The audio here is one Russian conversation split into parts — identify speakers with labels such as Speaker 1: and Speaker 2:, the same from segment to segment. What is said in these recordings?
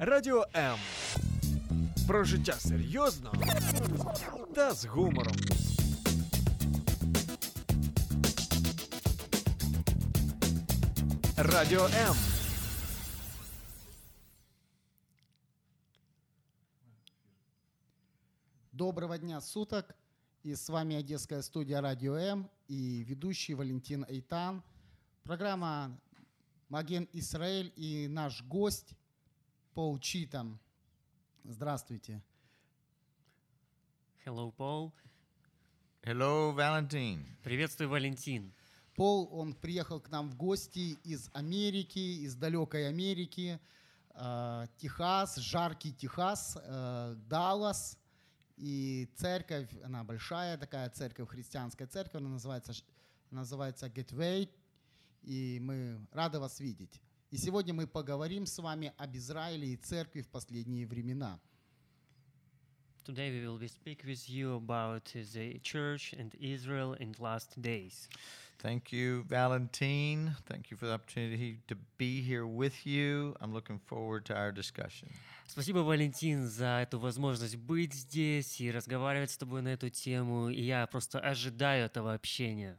Speaker 1: Радіо М. Про життя серйозно та з гумором. Радіо М.
Speaker 2: Доброго дня суток. И с вами Одесская студия Радио М и ведущий Валентин Эйтан. Программа Маген Израиль и наш гость Пол Читам. Здравствуйте.
Speaker 3: Hello, Paul.
Speaker 4: Hello, Valentine.
Speaker 3: Приветствую, Валентин.
Speaker 2: Пол, он приехал к нам в гости из Америки, из далекой Америки, э, Техас, жаркий Техас, э, Даллас. И церковь, она большая такая церковь, христианская церковь, она называется, называется Gateway. И мы рады вас видеть. И сегодня мы поговорим с вами об Израиле и церкви в последние времена.
Speaker 3: Today we will be speak with you about the church and Israel in last days.
Speaker 4: Thank you, Valentine. Thank you for the opportunity to be here with you. I'm looking forward to our discussion.
Speaker 3: Спасибо, Валентин, за эту возможность быть здесь и разговаривать с тобой на эту тему. И я просто ожидаю этого общения.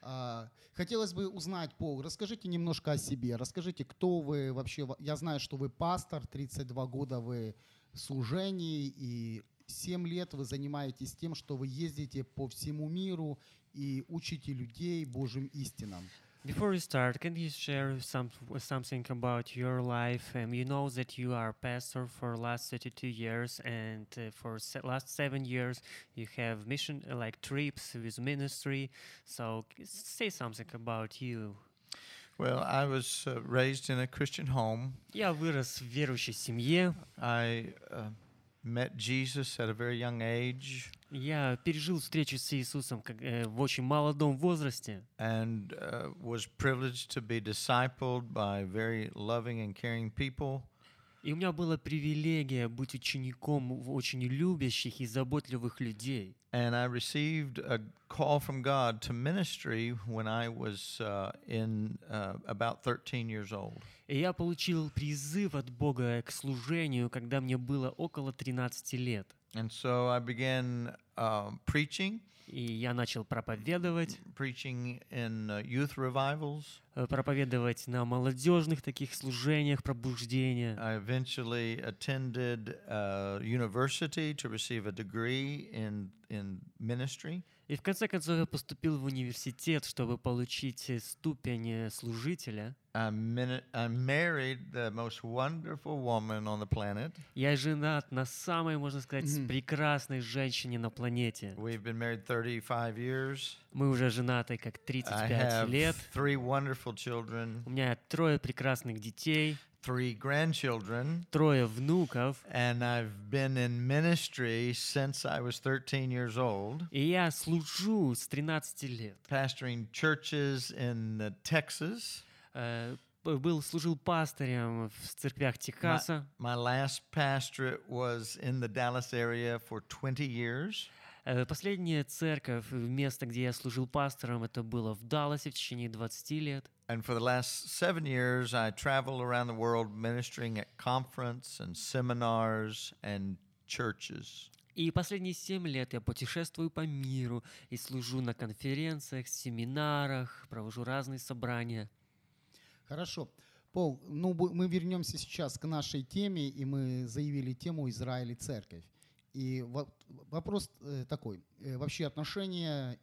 Speaker 2: А, Хотелось бы узнать, Пол, расскажите немножко о себе. Расскажите, кто вы вообще. Я знаю, что вы пастор, 32 года вы в служении, и 7 лет вы занимаетесь тем, что вы ездите по всему миру и учите людей Божьим истинам.
Speaker 3: Before we start, can you share some something about your life? Um, you know that you are pastor for last 32 years, and uh, for se- last seven years you have mission uh, like trips with ministry. So c- say something about you.
Speaker 4: Well, I was uh, raised in a Christian home.
Speaker 3: Я вырос в верующей семье.
Speaker 4: I uh, met Jesus at a very young age
Speaker 3: Я пережил встречу с Иисусом э, в очень молодом возрасте.
Speaker 4: and uh, was privileged to be discipled by very loving and caring people.
Speaker 3: И у меня была привилегия быть учеником очень любящих и заботливых людей.
Speaker 4: And I received a call from God to ministry when I was uh, in uh, about 13 years old.
Speaker 3: И я получил призыв от Бога к служению, когда мне было около 13 лет.
Speaker 4: And so I began um, preaching,
Speaker 3: И я начал проповедовать,
Speaker 4: preaching in uh, youth revivals.
Speaker 3: э, проповедовать на молодежных таких служениях пробуждения.
Speaker 4: I eventually attended uh, university to receive a degree in in ministry.
Speaker 3: И в конце концов я поступил в университет, чтобы получить э, ступень э, служителя.
Speaker 4: I, min- I married the most wonderful woman on the planet.
Speaker 3: Я женат на самой, можно сказать, прекрасной женщине на планете.
Speaker 4: We've been married 35 years.
Speaker 3: Мы уже женаты как
Speaker 4: I
Speaker 3: 35
Speaker 4: have
Speaker 3: лет.
Speaker 4: three wonderful children,
Speaker 3: У меня трое прекрасных детей,
Speaker 4: three grandchildren,
Speaker 3: трое внуков.
Speaker 4: and I've been in ministry since I was 13 years old,
Speaker 3: И я служу с 13 лет.
Speaker 4: pastoring churches in uh, Texas.
Speaker 3: Э, Был, служил пастырем в церквях
Speaker 4: My,
Speaker 3: Техаса.
Speaker 4: my last pastorate was in the Dallas area for 20 years.
Speaker 3: Э, Последняя церковь, э, место, где я служил пастором, это было в Далласе в течение 20 лет.
Speaker 4: And for the last seven years, I traveled around the world ministering at conference and seminars and churches.
Speaker 3: И последние 7 лет я путешествую по миру и служу на конференциях, семинарах, провожу разные собрания.
Speaker 2: Хорошо. Пол, ну мы вернемся сейчас к нашей теме, и мы заявили тему Израиль и церковь. И во- вопрос э, такой. Э, Вообще отношение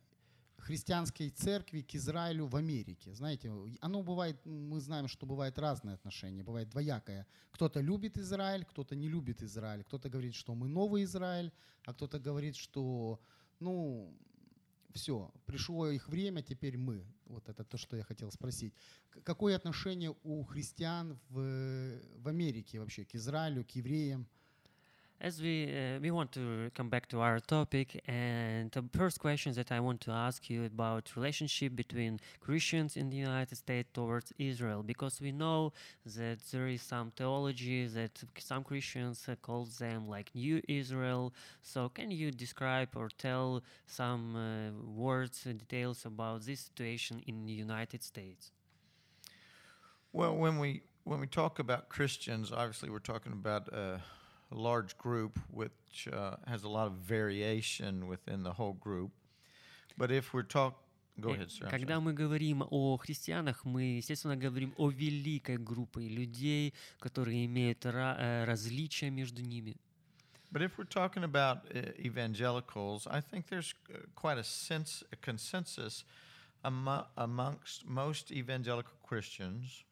Speaker 2: христианской церкви к Израилю в Америке. Знаете, оно бывает, мы знаем, что бывает разное отношение, бывает двоякое. Кто-то любит Израиль, кто-то не любит Израиль. Кто-то говорит, что мы новый Израиль, а кто-то говорит, что, ну, все, пришло их время, теперь мы. Вот это то, что я хотел спросить. Какое отношение у христиан в, в Америке вообще к Израилю, к евреям?
Speaker 3: As we uh, we want to come back to our topic, and the first question that I want to ask you about relationship between Christians in the United States towards Israel, because we know that there is some theology that some Christians uh, call them like New Israel. So, can you describe or tell some uh, words, uh, details about this situation in the United States?
Speaker 4: Well, when we when we talk about Christians, obviously we're talking about a large group which uh, has a lot of variation within the whole group. But if we're talk, go
Speaker 3: Э,
Speaker 4: ahead, sir. I'm
Speaker 3: Когда
Speaker 4: sorry.
Speaker 3: мы говорим о христианах, мы, естественно, говорим о великой группе людей, которые имеют ра- э, различия между ними.
Speaker 4: But if we're talking about uh, evangelicals, I think there's uh, quite a sense, a consensus amo- amongst most evangelical Christians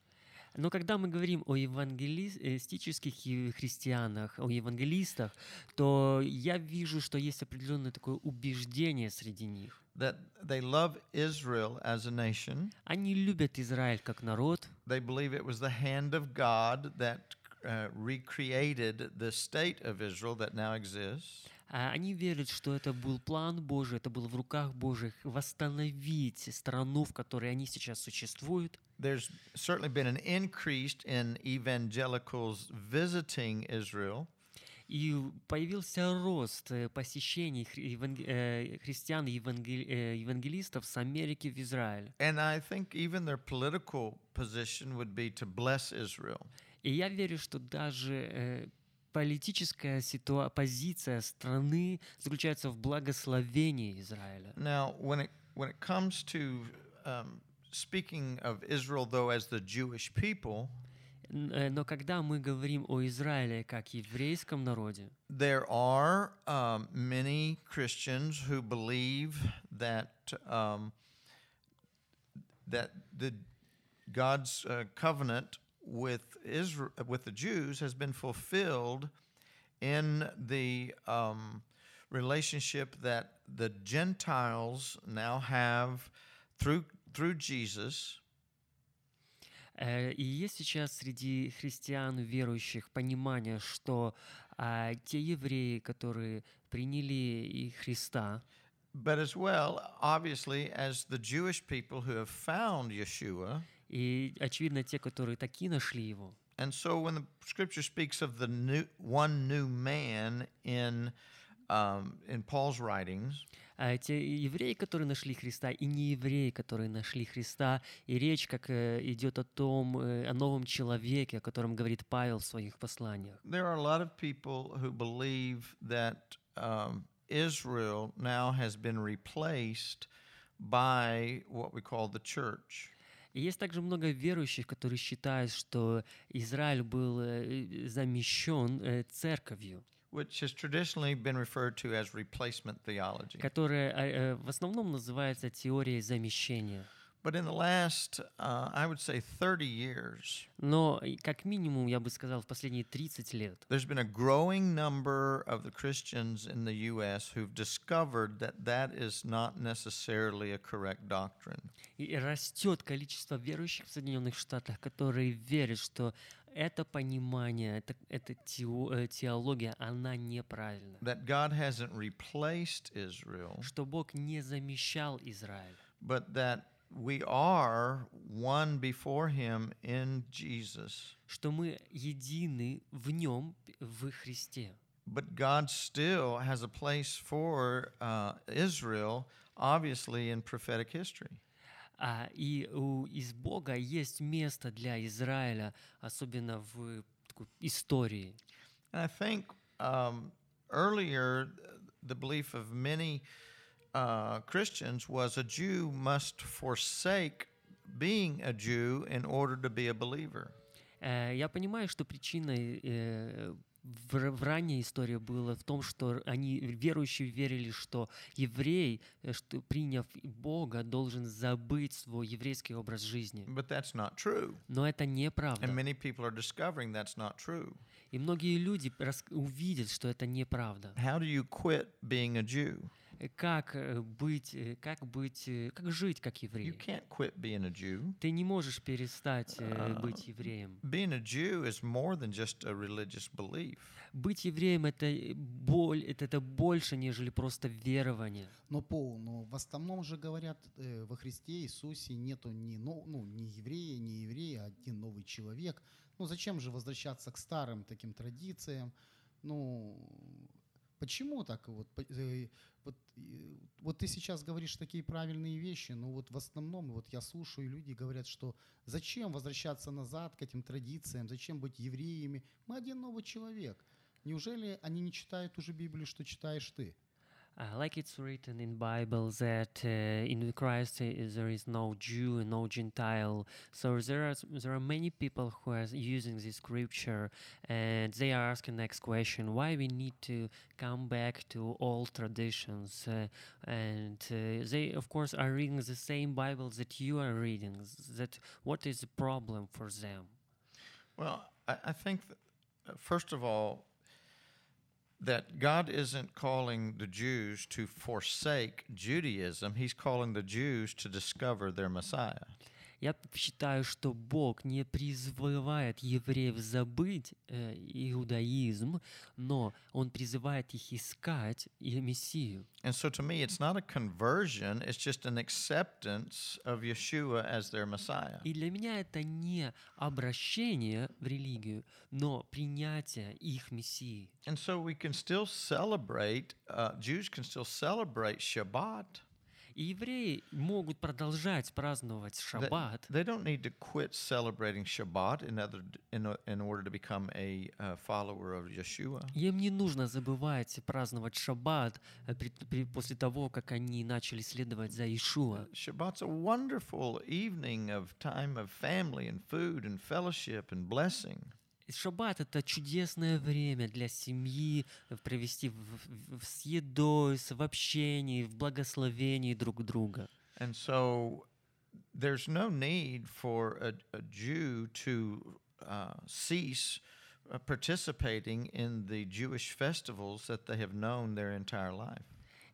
Speaker 3: Но когда мы говорим о евангелистических христианах, о евангелистах, то я вижу, что есть определенное такое убеждение среди них.
Speaker 4: that they love Israel as a nation.
Speaker 3: Они любят Израиль как народ,
Speaker 4: They believe it was the hand of God that uh, recreated the state of Israel that now exists.
Speaker 3: А они верят, что это был план Божий, это было в руках Божьих восстановить страну, в которой они сейчас существуют.
Speaker 4: There's certainly been an increase in evangelicals visiting Israel.
Speaker 3: И появился рост э, посещений хри- э, христиан и евангел- э, евангелистов с Америки в Израиль.
Speaker 4: And I think even their political position would be to bless Israel.
Speaker 3: И я верю, что даже э, политическая ситуа- позиция страны заключается в благословении Израиля.
Speaker 4: Now, when it when it comes to um, speaking of Israel, though, as the Jewish people,
Speaker 3: э, Но когда мы говорим о Израиле как еврейском народе,
Speaker 4: there are um, many Christians who believe that um, that the God's uh, covenant with Israel with the Jews has been fulfilled in the um, relationship that the Gentiles now have through through Jesus.
Speaker 3: Э, И есть сейчас среди христиан, верующих, понимание, что а, те евреи, которые приняли и Христа,
Speaker 4: But as well, obviously, as the Jewish people who have found Yeshua,
Speaker 3: и, очевидно, те, которые таки нашли его.
Speaker 4: And so when the scripture speaks of the new one new man in um, in Paul's writings,
Speaker 3: А те евреи, которые нашли Христа, и не евреи, которые нашли Христа, и речь как э, идет о том, э, о новом человеке, о котором говорит Павел в своих посланиях.
Speaker 4: there are a lot of people who believe that um, Israel now has been replaced by what we call the church.
Speaker 3: И есть также много верующих, которые считают, что Израиль был э, замещен э, церковью,
Speaker 4: Which has traditionally been referred to as replacement theology.
Speaker 3: которая э, э, в основном называется теорией замещения.
Speaker 4: But in the last, uh, I would say, 30 years,
Speaker 3: Но и как минимум, я бы сказал, в последние 30 лет
Speaker 4: there's been a growing number of the Christians in the U.S. who've discovered that that is not necessarily a correct doctrine.
Speaker 3: и растет количество верующих в Соединенных Штатах, которые верят, что это понимание, это, эта тео- э, теология, она неправильна.
Speaker 4: That God hasn't replaced Israel,
Speaker 3: Что Бог не замещал Израиль,
Speaker 4: but that we are one before Him in Jesus.
Speaker 3: что мы едины в Нем, в Христе.
Speaker 4: But God still has a place for uh, Israel, obviously, in prophetic history.
Speaker 3: А, и у, из Бога есть место для Израиля, особенно в такой истории.
Speaker 4: And I think um, earlier, the belief of many uh, Christians was a Jew must forsake being a Jew in order to be a believer.
Speaker 3: Э, Я понимаю, что причиной э, в, р- в ранней истории было в том, что они, верующие, верили, что еврей, э, что, приняв Бога, должен забыть свой еврейский образ жизни.
Speaker 4: But that's not true.
Speaker 3: Но это неправда.
Speaker 4: And many people are discovering that's not true.
Speaker 3: И многие люди рас- увидят, что это неправда.
Speaker 4: How do you quit being a Jew?
Speaker 3: Э, Как э, быть, э, как быть, э, как жить как
Speaker 4: You
Speaker 3: еврей?
Speaker 4: can't quit being a Jew.
Speaker 3: Ты не можешь перестать э, быть евреем.
Speaker 4: Being a Jew is more than just a religious belief.
Speaker 3: Быть евреем это боль, это, это больше, нежели просто верование.
Speaker 2: Но, Пол, но в основном же говорят, э, во Христе Иисусе нету ни, но- ну, ни еврея, ни еврея, а один новый человек. Ну зачем же возвращаться к старым таким традициям? Ну, Почему так вот? Э, Вот, э, вот ты сейчас говоришь такие правильные вещи, но вот в основном вот я слушаю, люди говорят, что зачем возвращаться назад к этим традициям, зачем быть евреями? Мы один новый человек. Неужели они не читают ту же Библию, что читаешь ты?
Speaker 3: Uh, like it's written in Bible that uh, in Christ uh, there is no Jew and no Gentile. So there are there are many people who are using this scripture, and they are asking next question: Why we need to come back to old traditions? Uh, and uh, they, of course, are reading the same Bible that you are reading. That what is the problem for them?
Speaker 4: Well, I, I think, first of all, that God isn't calling the Jews to forsake Judaism, He's calling the Jews to discover their Messiah.
Speaker 3: Я считаю, что Бог не призывает евреев забыть э, иудаизм, но Он призывает их искать и Мессию.
Speaker 4: And so to me, it's not a conversion, it's just an acceptance of Yeshua as their Messiah.
Speaker 3: И для меня это не обращение в религию, но принятие их Мессии.
Speaker 4: And so we can still celebrate, uh, Jews can still celebrate Shabbat.
Speaker 3: И евреи могут продолжать праздновать
Speaker 4: They-
Speaker 3: шаббат.
Speaker 4: They don't need to quit celebrating Shabbat in, other, in, o- in order to become a uh, follower of Yeshua.
Speaker 3: Им не нужно забывать праздновать шаббат э, при- при- после того, как они начали следовать за Ишуа.
Speaker 4: Shabbat's a wonderful evening of time of family and food and fellowship and blessing.
Speaker 3: И Шаббат это чудесное время для семьи э, провести в, в- в- с едой, с- в общении, в благословении друг друга.
Speaker 4: And so there's no need for a, a Jew to uh, cease uh, participating in the Jewish festivals that they have known their entire life.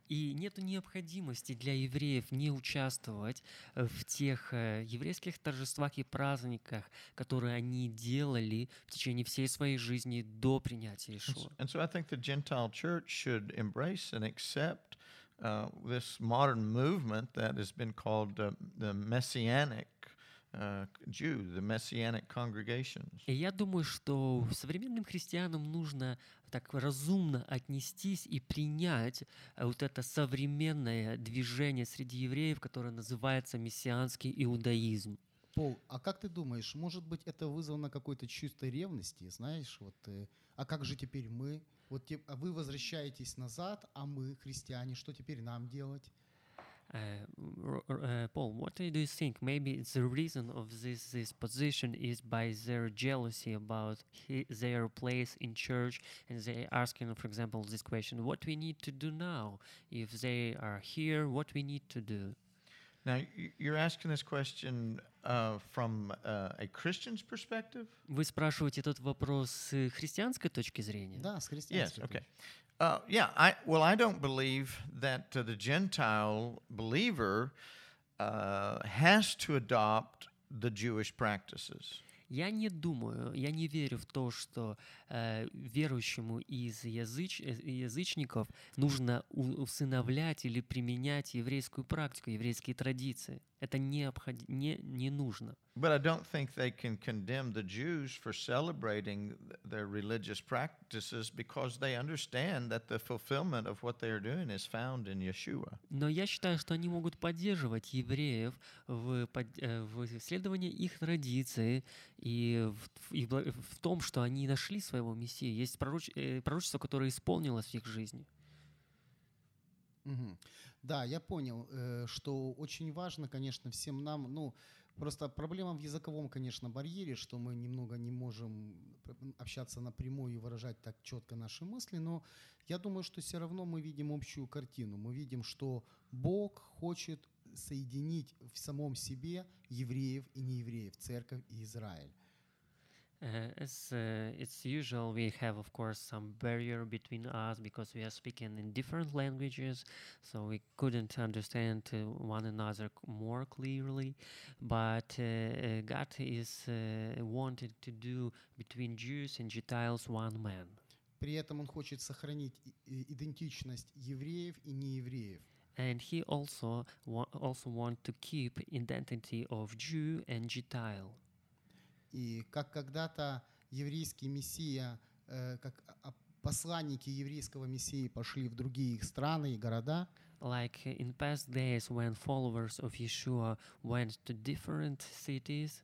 Speaker 3: И нет необходимости для евреев не участвовать э, в тех э, еврейских торжествах и праздниках, которые они делали в течение всей своей жизни до принятия Ишуа.
Speaker 4: And so I think the Gentile church should embrace and accept uh, this modern movement that has been called uh, the Messianic uh, Jew, the Messianic congregations.
Speaker 3: И я думаю, что современным христианам нужно так разумно отнестись и принять э, вот это современное движение среди евреев, которое называется мессианский иудаизм.
Speaker 2: Пол, а как ты думаешь, может быть, это вызвано какой-то чувствой ревности, знаешь, вот, э, а как же теперь мы? Вот а вы возвращаетесь назад, а мы, христиане, что теперь нам делать?
Speaker 3: Uh, r- r- uh, Paul, what do you think? Maybe it's the reason of this this position is by their jealousy about he, their place in church, and they asking, for example, this question: What we need to do now? If they are here, what we need to do?
Speaker 4: Now, y- you're asking this question uh, from uh, a Christian's perspective?
Speaker 3: Вы спрашиваете этот вопрос с христианской точки зрения?
Speaker 2: Да, с
Speaker 4: Yes,
Speaker 2: христианской
Speaker 4: okay.
Speaker 2: Точки.
Speaker 4: Uh, yeah, I well, I don't believe that uh, the Gentile believer uh, has to adopt the Jewish practices.
Speaker 3: Я не думаю, я не верю в то, что э, верующему из языч- э, язычников нужно у- усыновлять или применять еврейскую практику, еврейские традиции. Это необход- не, не нужно.
Speaker 4: But I don't think they can condemn the Jews for celebrating th- their religious practices because they understand that the fulfillment of what they are doing is found in Yeshua.
Speaker 3: Но я считаю, что они могут поддерживать евреев в, э, в исследовании их традиций и, в, и в том, что они нашли своего Мессию. Есть пророч- э, пророчество, которое исполнилось в их жизни.
Speaker 2: Мгм. Да, я понял, э, что очень важно, конечно, всем нам, ну, просто проблема в языковом, конечно, барьере, что мы немного не можем общаться напрямую и выражать так четко наши мысли, но я думаю, что все равно мы видим общую картину. Мы видим, что Бог хочет соединить в самом себе евреев и неевреев, церковь и Израиль.
Speaker 3: Uh, as uh, it's usual, we have, of course, some barrier between us because we are speaking in different languages, so we couldn't understand uh, one another c- more clearly. But uh, uh, God is uh, wanted to do between Jews and Gentiles one man.
Speaker 2: При этом Он хочет сохранить и- и- идентичность евреев и неевреев.
Speaker 3: And he also wa- also want to keep identity of Jew and Gentile.
Speaker 2: И как когда-то еврейский мессия, э, как а- посланники еврейского мессии пошли в другие страны и города,
Speaker 3: Like in past days when followers of Yeshua went to different cities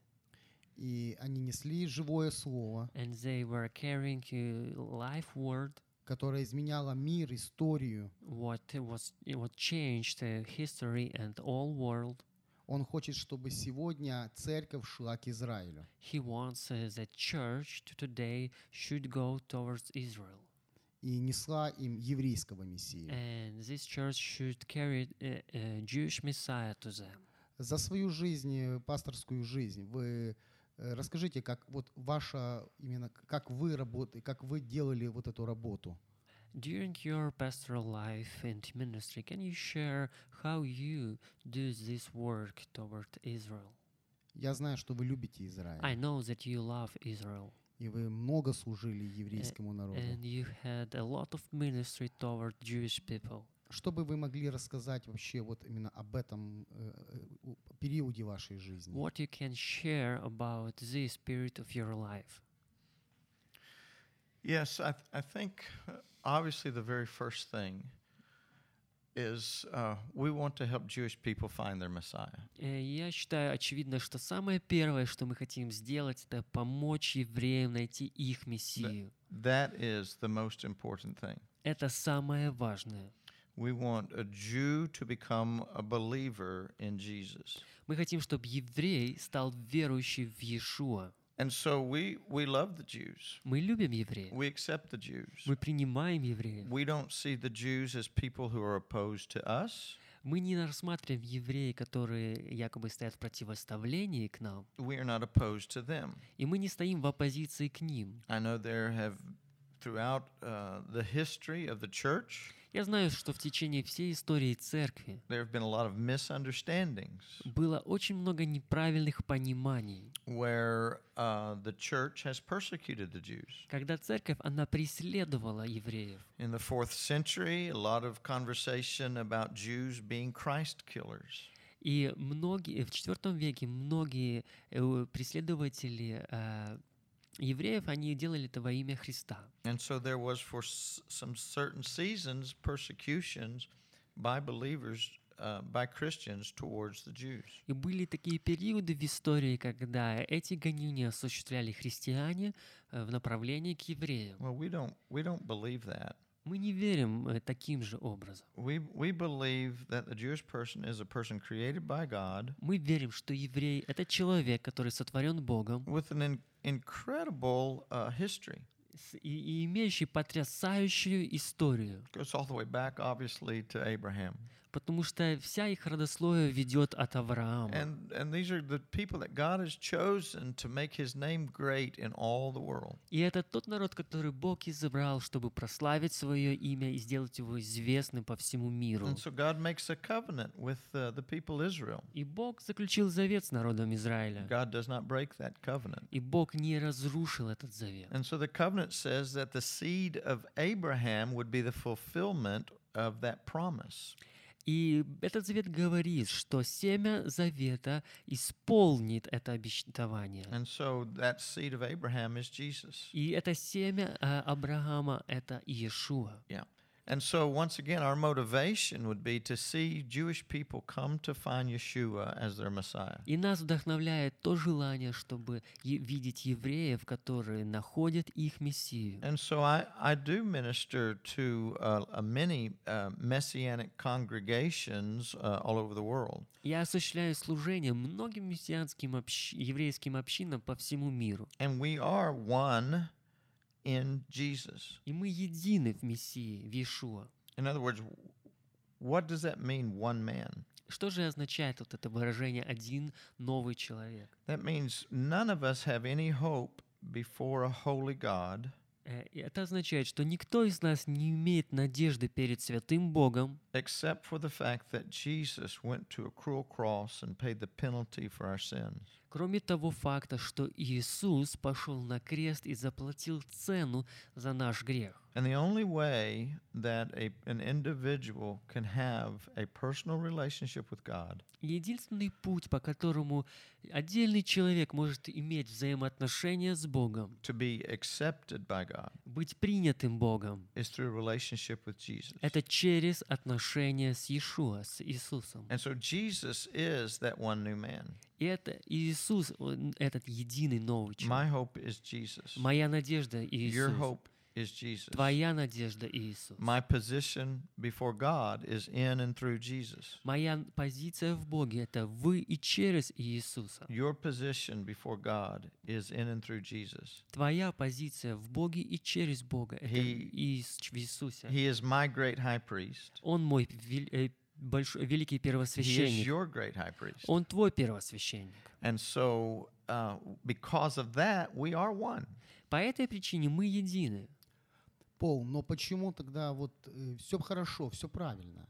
Speaker 2: и они несли живое слово,
Speaker 3: and they were carrying life word
Speaker 2: которое изменяло мир, историю.
Speaker 3: what was what changed history and all world.
Speaker 2: Он хочет, чтобы сегодня церковь шла к Израилю.
Speaker 3: He wants uh, the church to today should go towards Israel.
Speaker 2: и несла им еврейского мессию.
Speaker 3: And this church should carry a, a Jewish Messiah to them.
Speaker 2: За свою жизнь, э, пасторскую жизнь, вы э, расскажите, как вот ваша именно как вы работаете, как вы делали вот эту работу.
Speaker 3: During your pastoral life and ministry, can you share how you do this work toward Israel?
Speaker 2: Я знаю, что вы любите Израиль,
Speaker 3: I know that you love Israel
Speaker 2: и вы много служили еврейскому народу.
Speaker 3: and you had a lot of ministry toward Jewish people.
Speaker 2: Что бы вы могли рассказать вообще вот именно об этом э, э, у- периоде вашей жизни?
Speaker 3: What you can share about this period of your life?
Speaker 4: Yes, I, th- I think uh, obviously the very first thing is uh, we want to help Jewish people find their Messiah.
Speaker 3: Э, Я считаю очевидно, что самое первое, что мы хотим сделать, это помочь евреям найти их Мессию.
Speaker 4: That is the most important thing.
Speaker 3: Это самое важное.
Speaker 4: We want a Jew to become a believer in Jesus.
Speaker 3: Мы хотим, чтобы еврей стал верующим в Иешуа.
Speaker 4: And so we, we love the Jews.
Speaker 3: Мы любим евреев.
Speaker 4: We accept the Jews.
Speaker 3: Мы принимаем евреев.
Speaker 4: We don't see the Jews as people who are opposed to us.
Speaker 3: Мы не рассматриваем евреи, которые якобы стоят в противоставлении к нам,
Speaker 4: We are not opposed to them.
Speaker 3: и мы не стоим в оппозиции к ним.
Speaker 4: I know there have, throughout uh, the history of the church,
Speaker 3: Я знаю, что в течение всей истории церкви было очень много неправильных пониманий,
Speaker 4: where uh, the church has persecuted the Jews.
Speaker 3: когда церковь, она преследовала евреев.
Speaker 4: In the fourth century, a lot of conversation about Jews being Christ killers.
Speaker 3: И многие, в IV веке многие э, преследователи э, евреев, они делали это во имя Христа.
Speaker 4: And so there was for some certain seasons persecutions by believers, uh, by Christians towards the Jews.
Speaker 3: И были такие периоды в истории, когда эти гонения осуществляли христиане э, в направлении к евреям.
Speaker 4: Well, we don't we don't believe that.
Speaker 3: Мы не верим э, таким же образом.
Speaker 4: We we believe that the Jewish person is a person created by God
Speaker 3: Мы верим, что еврей — это человек, который сотворен Богом
Speaker 4: with an incredible uh, history.
Speaker 3: с- и, и имеющий потрясающую историю,
Speaker 4: goes all the way back, obviously, to Abraham.
Speaker 3: Потому что вся их родословие ведет от Авраама.
Speaker 4: And and these are the people that God has chosen to make His name great in all the world.
Speaker 3: И это тот народ, который Бог избрал, чтобы прославить свое имя и сделать его известным по всему миру.
Speaker 4: And so God makes a covenant with uh, the people Israel.
Speaker 3: И Бог заключил завет с народом Израиля.
Speaker 4: God does not break that covenant.
Speaker 3: И Бог не разрушил этот завет.
Speaker 4: And so the covenant says that the seed of Abraham would be the fulfillment of that promise.
Speaker 3: И этот завет говорит, что семя завета исполнит это обетование.
Speaker 4: And so that seed of Abraham is Jesus.
Speaker 3: И это семя а, Авраама — это Иешуа.
Speaker 4: Yeah. And so, once again, our motivation would be to see Jewish people come to find Yeshua as their Messiah.
Speaker 3: И нас вдохновляет то желание, чтобы е- видеть евреев, которые находят их Мессию.
Speaker 4: And so, I, I do minister to uh, uh, many uh, messianic congregations uh, all over the world.
Speaker 3: Я осуществляю служение многим мессианским общ- еврейским общинам по всему миру.
Speaker 4: And we are one in Jesus.
Speaker 3: И мы едины в Мессии, в Иешуа.
Speaker 4: In other words, what does that mean, one man?
Speaker 3: Что же означает вот это выражение «один новый человек»?
Speaker 4: That means none of us have any hope before a holy God
Speaker 3: Э, и Это означает, что никто из нас не имеет надежды перед святым Богом,
Speaker 4: except for the fact that Jesus went to a cruel cross and paid the penalty for our sins.
Speaker 3: Кроме того факта, что Иисус пошел на крест и заплатил цену за наш грех.
Speaker 4: And the only way that a, an individual can have a personal relationship with God
Speaker 3: Единственный путь, по которому отдельный человек может иметь взаимоотношения с Богом,
Speaker 4: to be accepted by God
Speaker 3: быть принятым Богом,
Speaker 4: is through relationship with Jesus.
Speaker 3: это через отношения с Иешуа, с Иисусом.
Speaker 4: And so Jesus is that one new man.
Speaker 3: Это Иисус, он этот единый новый
Speaker 4: My
Speaker 3: человек.
Speaker 4: hope is Jesus.
Speaker 3: Моя надежда
Speaker 4: Your
Speaker 3: Иисус.
Speaker 4: hope is Jesus.
Speaker 3: Твоя надежда Иисус.
Speaker 4: My position before God is in and through Jesus.
Speaker 3: Моя позиция в Боге это вы и через Иисуса.
Speaker 4: Your position before God is in and through Jesus.
Speaker 3: Твоя позиция в Боге и через Бога это
Speaker 4: He-
Speaker 3: в Иисусе.
Speaker 4: He is my great high priest.
Speaker 3: Он мой э, большой, великий первосвященник. Он твой первосвященник.
Speaker 4: And so, uh, because of that, we are one.
Speaker 3: По этой причине мы едины.
Speaker 2: Пол, но почему тогда вот все хорошо, все правильно?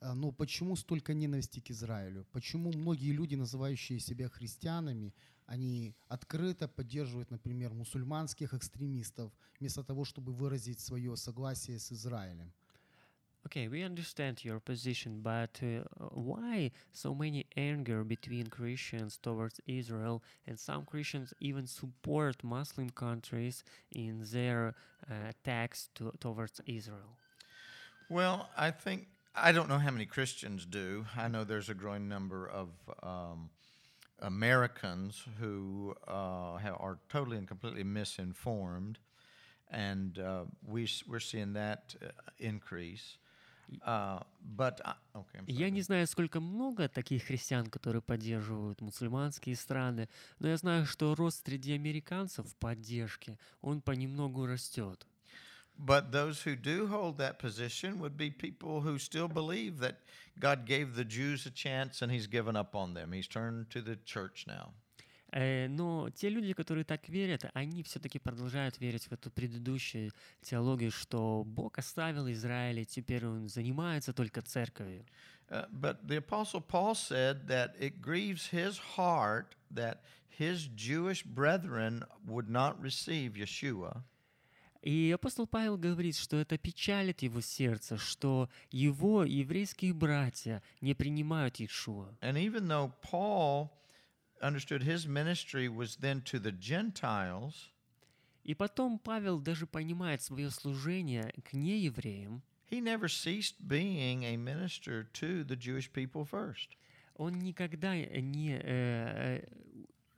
Speaker 2: А, Но почему столько ненависти к Израилю? Почему многие люди, называющие себя христианами, они открыто поддерживают, например, мусульманских экстремистов, вместо того, чтобы выразить свое согласие с Израилем?
Speaker 3: Okay, we understand your position, but uh, why so many anger between Christians towards Israel, and some Christians even support Muslim countries in their uh, attacks to, towards Israel?
Speaker 4: Well, I think, I don't know how many Christians do. I know there's a growing number of um, Americans who uh, have, are totally and completely misinformed. And uh, we, we're seeing that uh, increase. Uh, but, I, okay, I'm
Speaker 3: Я
Speaker 4: sorry.
Speaker 3: не знаю, сколько много таких христиан, которые поддерживают мусульманские страны, но я знаю, что рост среди американцев в поддержке, он понемногу растет.
Speaker 4: But those who do hold that position would be people who still believe that God gave the Jews a chance and he's given up on them. He's turned to the church now.
Speaker 3: Э, Но те люди, которые так верят, они все-таки продолжают верить в эту предыдущую теологию, что Бог оставил Израиль, и теперь он занимается только церковью.
Speaker 4: Uh, but the Apostle Paul said that it grieves his heart that his Jewish brethren would not receive Yeshua.
Speaker 3: И апостол Павел говорит, что это печалит его сердце, что его еврейские братья не принимают Иешуа.
Speaker 4: And even though Paul understood his ministry was then to the Gentiles,
Speaker 3: И потом Павел даже понимает свое служение к неевреям.
Speaker 4: he never ceased being a minister to the Jewish people first.
Speaker 3: Он никогда не э, э,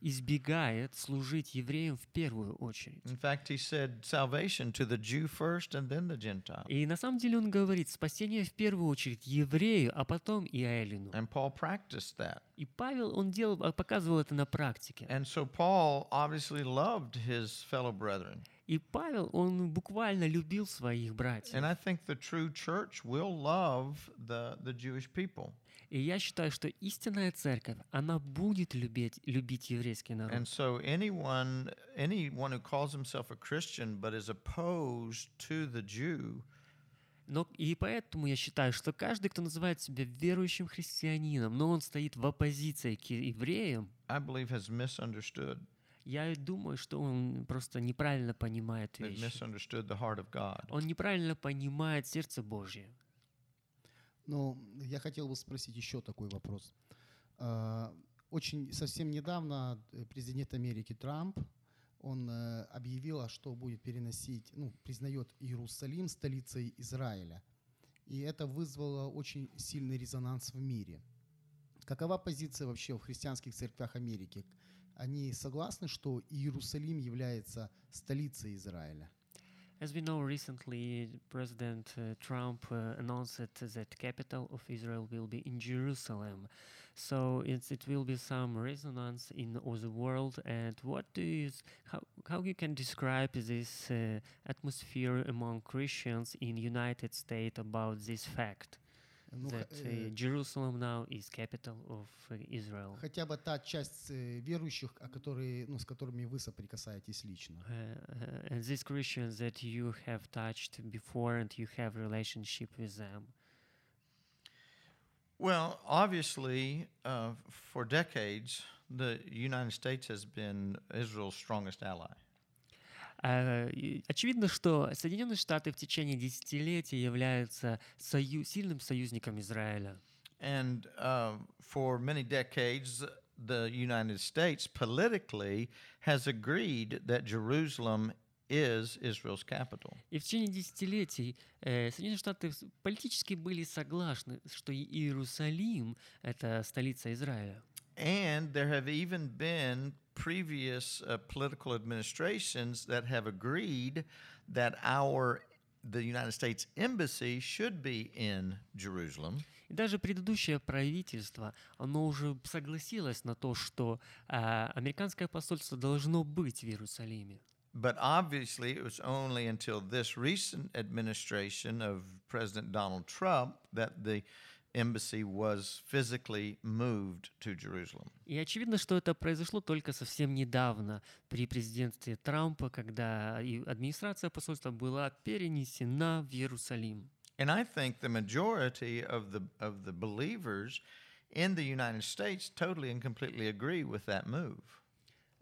Speaker 3: избегает служить евреям в первую очередь.
Speaker 4: In fact, he said salvation to the Jew first and then the Gentile.
Speaker 3: И на самом деле он говорит, спасение в первую очередь еврею, а потом и Эллину.
Speaker 4: And Paul practiced that.
Speaker 3: И Павел, он делал, а, показывал это на практике.
Speaker 4: And so Paul obviously loved his fellow brethren.
Speaker 3: И Павел, он буквально любил своих братьев.
Speaker 4: And I think the true church will love the, the Jewish people.
Speaker 3: И я считаю, что истинная церковь, она будет любить, любить еврейский народ.
Speaker 4: And so anyone anyone who calls himself a Christian but is opposed to the Jew,
Speaker 3: Но и поэтому я считаю, что каждый, кто называет себя верующим христианином, но он стоит в оппозиции к евреям,
Speaker 4: I believe has misunderstood.
Speaker 3: я думаю, что он просто неправильно понимает вещи. Он неправильно понимает сердце Божье.
Speaker 2: Но я хотел бы спросить еще такой вопрос. А, Очень совсем недавно э, президент Америки Трамп, он э, объявил, что будет переносить, ну, признает Иерусалим столицей Израиля. И это вызвало очень сильный резонанс в мире. Какова позиция вообще в христианских церквях Америки? Они согласны, что Иерусалим является столицей Израиля?
Speaker 3: As we know, recently President uh, Trump uh, announced that the capital of Israel will be in Jerusalem. So it will be some resonance in all the world. And what do you, how, how you can describe this uh, atmosphere among Christians in United States about this fact
Speaker 2: Ну, х-
Speaker 3: that
Speaker 2: э,
Speaker 3: uh, Jerusalem now is capital of uh, Israel?
Speaker 2: хотя бы та часть э, верующих, о которой, ну, с которыми вы соприкасаетесь лично.
Speaker 3: Uh, uh, and these Christians that you have touched before and you have relationship with them.
Speaker 4: Well, obviously, uh, for decades, the United States has been Israel's strongest ally.
Speaker 3: И Очевидно, что Соединенные Штаты в течение десятилетий являются сою- сильным союзником Израиля.
Speaker 4: And uh, for many decades, the United States politically has agreed that Jerusalem is Israel's capital.
Speaker 3: И в течение десятилетий э, Соединенные Штаты политически были согласны, что Иерусалим — это столица Израиля.
Speaker 4: And there have even been previous uh, political administrations that have agreed that our the United States embassy should be in Jerusalem.
Speaker 3: И даже предыдущее правительство, оно уже согласилось на то, что а, американское посольство должно быть в Иерусалиме.
Speaker 4: But obviously, it was only until this recent administration of President Donald Trump that the embassy was physically moved to Jerusalem.
Speaker 3: И очевидно, что это произошло только совсем недавно при президентстве Трампа, когда и администрация посольства была перенесена в Иерусалим.
Speaker 4: And I think the majority of the of the believers in the United States totally and completely agree with that move.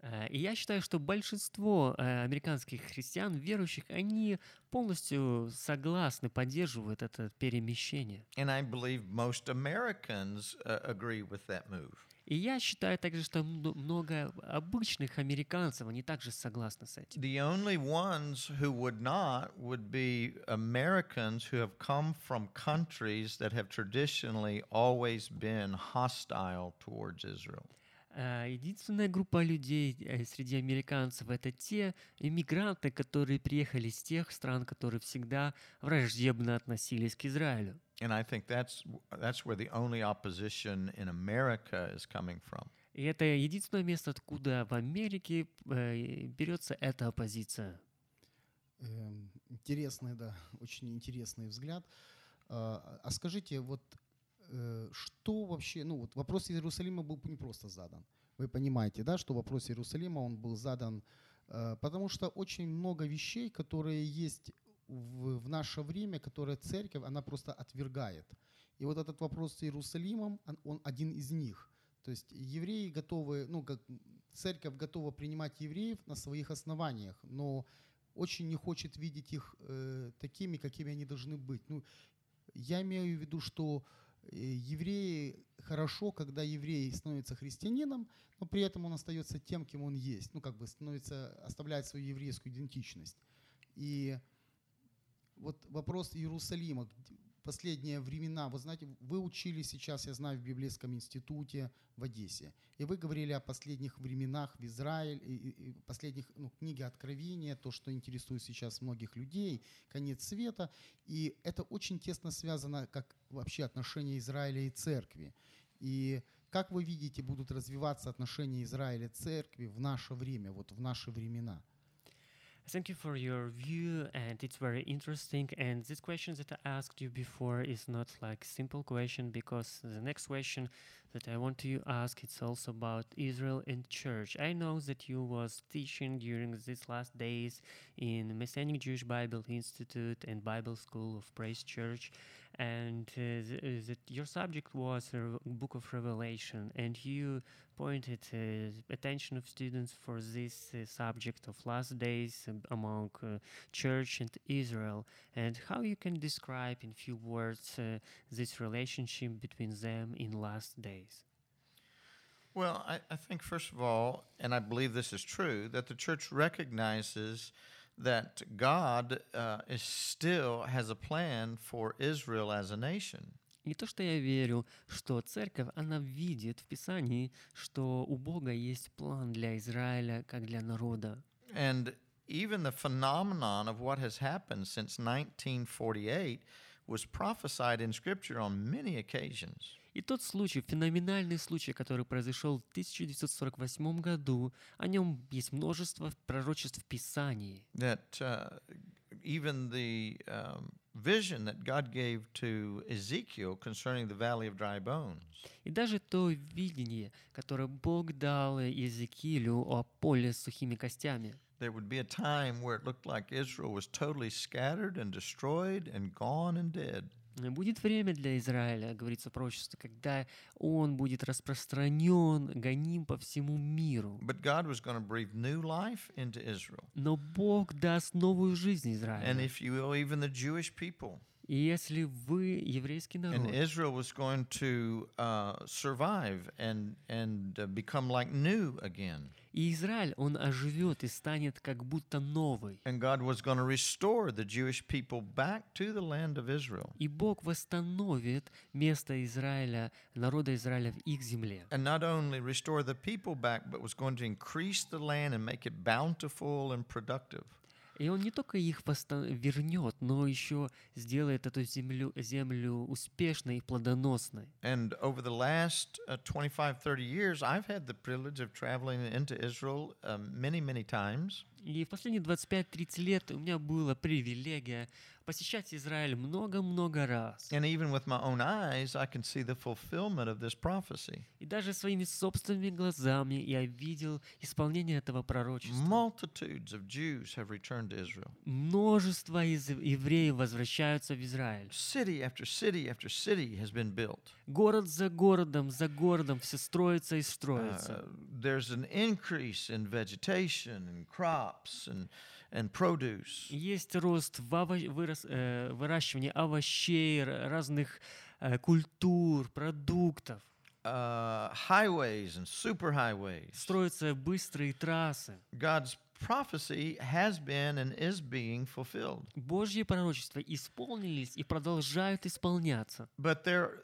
Speaker 3: Э, И я считаю, что большинство э, американских христиан, верующих, они полностью согласны, поддерживают это перемещение.
Speaker 4: And I believe most Americans uh, agree with that move.
Speaker 3: И я считаю также, что мно- много обычных американцев, они также согласны с этим.
Speaker 4: The only ones who would not would be Americans who have come from countries that have traditionally always been hostile towards Israel.
Speaker 3: А, Единственная группа людей э, среди американцев это те иммигранты, которые приехали из тех стран, которые всегда враждебно относились к Израилю.
Speaker 4: And I think that's that's where the only opposition in America is coming from.
Speaker 3: И это единственное место, откуда в Америке э, берется эта оппозиция.
Speaker 2: Эм, Интересный, да, очень интересный взгляд. А а скажите, вот что вообще, ну вот вопрос Иерусалима был не просто задан. Вы понимаете, да, что вопрос Иерусалима, он был задан, э, потому что очень много вещей, которые есть в, в наше время, которые церковь, она просто отвергает. И вот этот вопрос с Иерусалимом, он, он один из них. То есть евреи готовы, ну, как церковь готова принимать евреев на своих основаниях, но очень не хочет видеть их э, такими, какими они должны быть. Ну, я имею в виду, что э, евреи хорошо, когда еврей становится христианином, но при этом он остается тем, кем он есть. Ну, как бы становится, оставляет свою еврейскую идентичность. И вот вопрос Иерусалима, последние времена, вы знаете, вы учились сейчас, я знаю, в библейском институте в Одессе, и вы говорили о последних временах в Израиле, и, последних, ну, книги Откровения, то, что интересует сейчас многих людей, конец света, и это очень тесно связано, как вообще отношения Израиля и церкви. И как вы видите, будут развиваться отношения Израиля и церкви в наше время, вот в наши времена?
Speaker 3: Thank you for your view, and it's very interesting. And this question that I asked you before is not like simple question because the next question that I want to ask it's also about Israel and church. I know that you was teaching during these last days in Messianic Jewish Bible Institute and Bible School of Praise Church, and uh, th- uh, that your subject was the Book of Revelation, and you pointed uh, attention of students for this uh, subject of last days among uh, church and Israel, and how you can describe in few words uh, this relationship between them in last days
Speaker 4: Well, I, I think, first of all, and I believe this is true, that the church recognizes that God uh, is still has a plan for Israel as a nation.
Speaker 3: Не то, что я верю, что церковь, она видит в Писании, что у Бога есть план для Израиля, как для народа.
Speaker 4: And even the phenomenon of what has happened since 1948 was prophesied in Scripture on many occasions.
Speaker 3: И тот случай, феноменальный случай, который произошел в 1948 году, о нем есть множество пророчеств в Писании.
Speaker 4: That uh, even the um, vision that God gave to Ezekiel concerning the valley of dry bones
Speaker 3: И даже то видение, которое Бог дал Иезекиилю о поле с сухими костями.
Speaker 4: there would be a time where it looked like Israel was totally scattered and destroyed and gone and dead.
Speaker 3: Будет время для Израиля, говорится в пророчестве, когда он будет распространен, гоним по всему миру.
Speaker 4: But God was going to breathe new life into Israel.
Speaker 3: Но Бог даст новую жизнь
Speaker 4: And
Speaker 3: Израилю.
Speaker 4: if you will, even the Jewish people.
Speaker 3: И если вы, еврейский
Speaker 4: And
Speaker 3: народ,
Speaker 4: Israel was going to uh, survive and, and uh, become like new again.
Speaker 3: и Израиль, он оживет и станет как будто новый.
Speaker 4: And God was going to restore the Jewish people back to the land of Israel.
Speaker 3: И Бог восстановит место Израиля, народа Израиля в их земле.
Speaker 4: And not only restore the people back, but was going to increase the land and make it bountiful and productive.
Speaker 3: И он не только их вернет, но еще сделает эту землю, землю успешной и плодоносной.
Speaker 4: And over the last uh, 25, 30 years, I've had the privilege of traveling into Israel um, many, many times.
Speaker 3: И в последние 25-30 лет у меня была привилегия посещать Израиль много-много раз.
Speaker 4: And even with my own eyes, I can see the fulfillment of this prophecy.
Speaker 3: И даже своими собственными глазами я видел исполнение этого пророчества.
Speaker 4: Multitudes of Jews have returned to Israel.
Speaker 3: Множество из евреев возвращаются в Израиль.
Speaker 4: City after city after city has been built.
Speaker 3: Город за городом, за городом все строится и строится.
Speaker 4: Uh, there's an increase in vegetation and crops and, and produce.
Speaker 3: Есть рост в ово- вырос- э, выращивания овощей, разных э, культур, продуктов.
Speaker 4: Uh, highways and superhighways.
Speaker 3: Строятся быстрые трассы.
Speaker 4: God's prophecy has been and is being fulfilled.
Speaker 3: Божьи пророчества исполнились и продолжают исполняться.
Speaker 4: But there,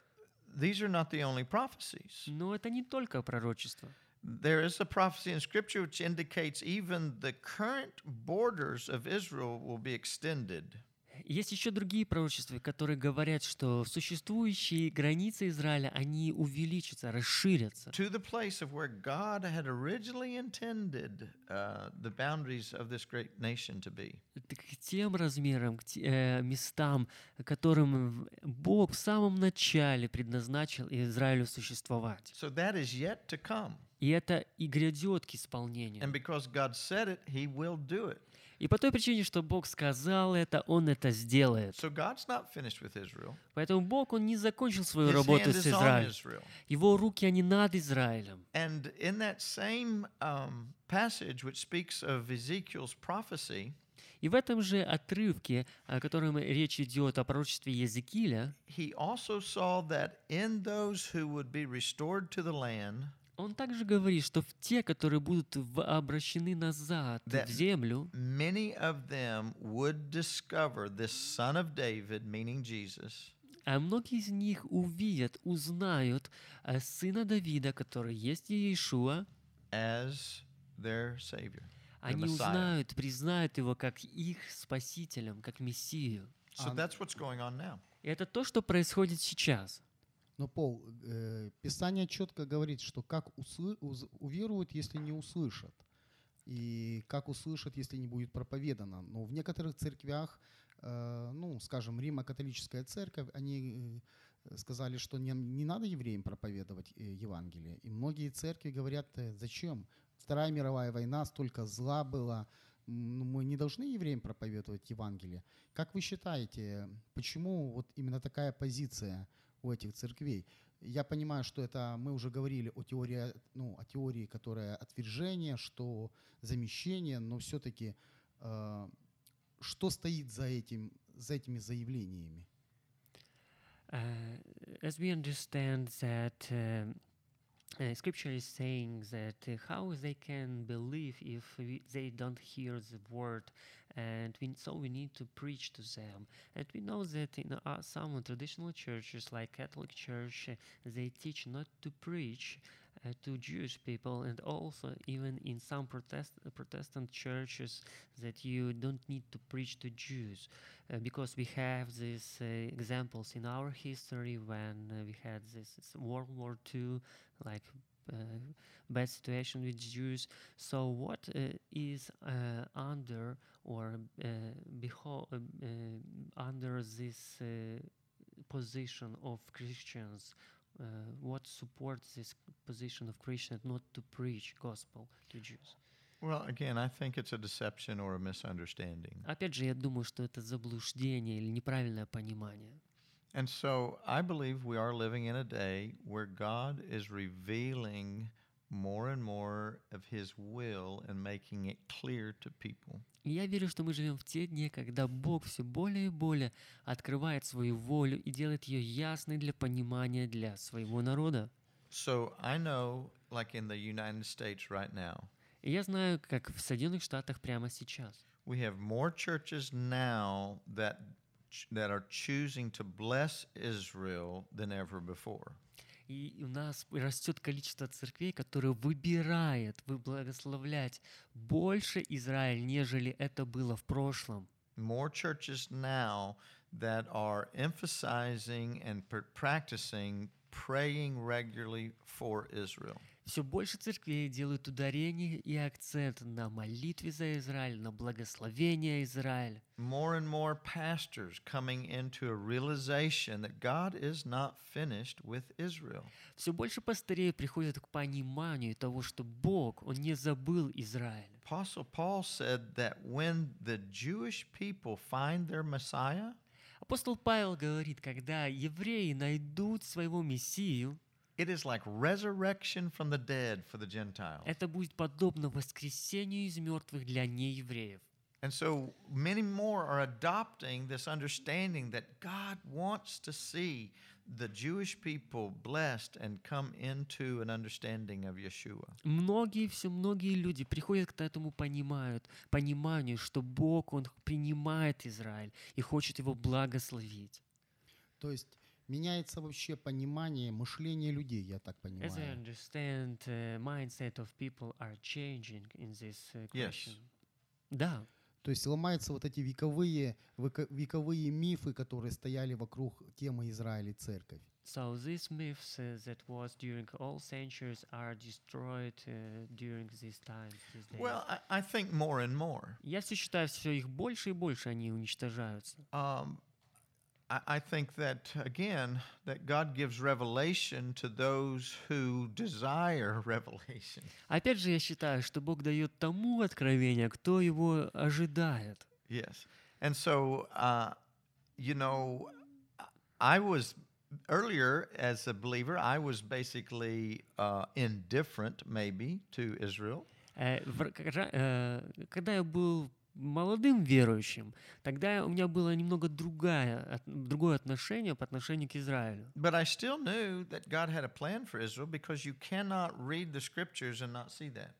Speaker 4: these are not the only prophecies.
Speaker 3: Но это не только пророчество.
Speaker 4: There is a prophecy in Scripture which indicates even the current borders of Israel will be extended.
Speaker 3: Есть еще другие пророчества, которые говорят, что существующие границы Израиля, они увеличатся, расширятся.
Speaker 4: to the place of where God had originally intended uh, the boundaries of this great nation to be.
Speaker 3: к тем размерам, к те- э, местам, которым Бог в самом начале предназначил Израилю существовать.
Speaker 4: So that is yet to come.
Speaker 3: И это и грядет к исполнению.
Speaker 4: And because God said it, He will do it.
Speaker 3: И по той причине, что Бог сказал это, Он это сделает.
Speaker 4: So God's not finished with Israel.
Speaker 3: Поэтому Бог, Он не закончил свою
Speaker 4: His
Speaker 3: работу с Израилем. Его руки, они над Израилем.
Speaker 4: And in that same um, passage, which speaks of Ezekiel's prophecy,
Speaker 3: И в этом же отрывке, о котором речь идет о пророчестве Езекииля,
Speaker 4: he also saw that in those who would be restored to the land,
Speaker 3: он также говорит, что в те, которые будут обращены назад
Speaker 4: That-
Speaker 3: в землю,
Speaker 4: many of them would discover this son of David, meaning Jesus,
Speaker 3: а многие из них увидят, узнают э, сына Давида, который есть Иешуа,
Speaker 4: as their Savior.
Speaker 3: они узнают, признают его как их спасителем, как Мессию.
Speaker 4: So
Speaker 2: Um,
Speaker 4: that's what's going on now.
Speaker 3: И это то, что происходит сейчас.
Speaker 2: Но, Пол, э, Писание четко говорит, что как услы- уз- уверуют, если не услышат. И как услышат, если не будет проповедано. Но в некоторых церквях, э, ну, скажем, Римо-католическая церковь, они э, сказали, что не, не надо евреям проповедовать э, Евангелие. И многие церкви говорят, э, зачем? Вторая мировая война, столько зла было, ну, мы не должны евреям проповедовать Евангелие. Как вы считаете, почему вот именно такая позиция у этих церквей? Я понимаю, что это мы уже говорили о теории, ну, о теории, которая отвержение, что замещение, но все-таки э, что стоит за этим, за этими заявлениями?
Speaker 3: Uh, as we understand that um, uh, scripture is saying that uh, how they can believe if we, they don't hear the word and we, so we need to preach to them and we know that in uh, some traditional churches like catholic church they teach not to preach uh, to Jewish people, and also even in some Protest- uh, Protestant churches, that you don't need to preach to Jews uh, because we have these uh, examples in our history when uh, we had this, this World War II, like uh, bad situation with Jews. So what is under or uh, beho- uh, uh, under this uh, position of Christians? Uh, what supports this position of Christians not to preach gospel to Jews?
Speaker 4: Well, again, I think it's a deception or a misunderstanding.
Speaker 3: Опять же, я думаю, что это заблуждение или неправильное понимание.
Speaker 4: And so I believe we are living in a day where God is revealing more and more of His will and making it clear to people.
Speaker 3: И я верю, что мы живем в те дни, когда Бог все более и более открывает свою волю и делает ее ясной для понимания для своего народа.
Speaker 4: So I know, like in the United States right now,
Speaker 3: И я знаю, как в Соединенных Штатах прямо сейчас.
Speaker 4: we have more churches now that ch- that are choosing to bless Israel than ever before.
Speaker 3: И у нас растет количество церквей, которые выбирают вы благословлять больше Израиль, нежели это было в прошлом.
Speaker 4: More churches now that are emphasizing and pr- practicing praying regularly for Israel.
Speaker 3: Все больше церквей делают ударение и акцент на молитве за Израиль, на благословение Израиля.
Speaker 4: More and more pastors coming into a realization that God is not finished with Israel.
Speaker 3: Все больше пастырей приходят к пониманию того, что Бог, Он не забыл Израиль.
Speaker 4: Apostle Paul said that when the Jewish people find their Messiah,
Speaker 3: Апостол Павел говорит, когда евреи найдут своего Мессию,
Speaker 4: it is like resurrection from the dead for the Gentiles.
Speaker 3: это будет подобно воскресению из мертвых для неевреев.
Speaker 4: And so many more are adopting this understanding that God wants to see the Jewish people blessed and come into an understanding of Yeshua.
Speaker 3: Многие, все многие люди приходят к этому понимают, пониманию, что Бог, Он принимает Израиль и хочет его благословить.
Speaker 2: То есть меняется вообще понимание, мышление людей, я так
Speaker 3: As I
Speaker 2: понимаю.
Speaker 3: understand, uh, mindset of people are changing in this uh,
Speaker 4: Yes.
Speaker 3: question. Да,
Speaker 2: То есть ломаются вот эти вековые, вековые мифы, которые стояли вокруг темы Израиля и церковь.
Speaker 3: so these myths uh, that was during all centuries are destroyed uh, during these times, these days.
Speaker 4: Well, I, I think more and more.
Speaker 3: Я все считаю, все их больше и больше они уничтожаются.
Speaker 4: Um, I, I think that, again, that God gives revelation to those who desire revelation.
Speaker 3: Опять же, я считаю, что Бог дает тому откровение, кто его ожидает.
Speaker 4: Yes. And so, uh, you know, I was earlier as a believer, I was basically uh, indifferent, maybe, to Israel.
Speaker 3: Э, в р- к- ра- э, Когда я был молодым верующим, тогда у меня было немного другая, другое отношение по отношению к Израилю.
Speaker 4: But I still knew that God had a plan for Israel because you cannot read the scriptures and not see that.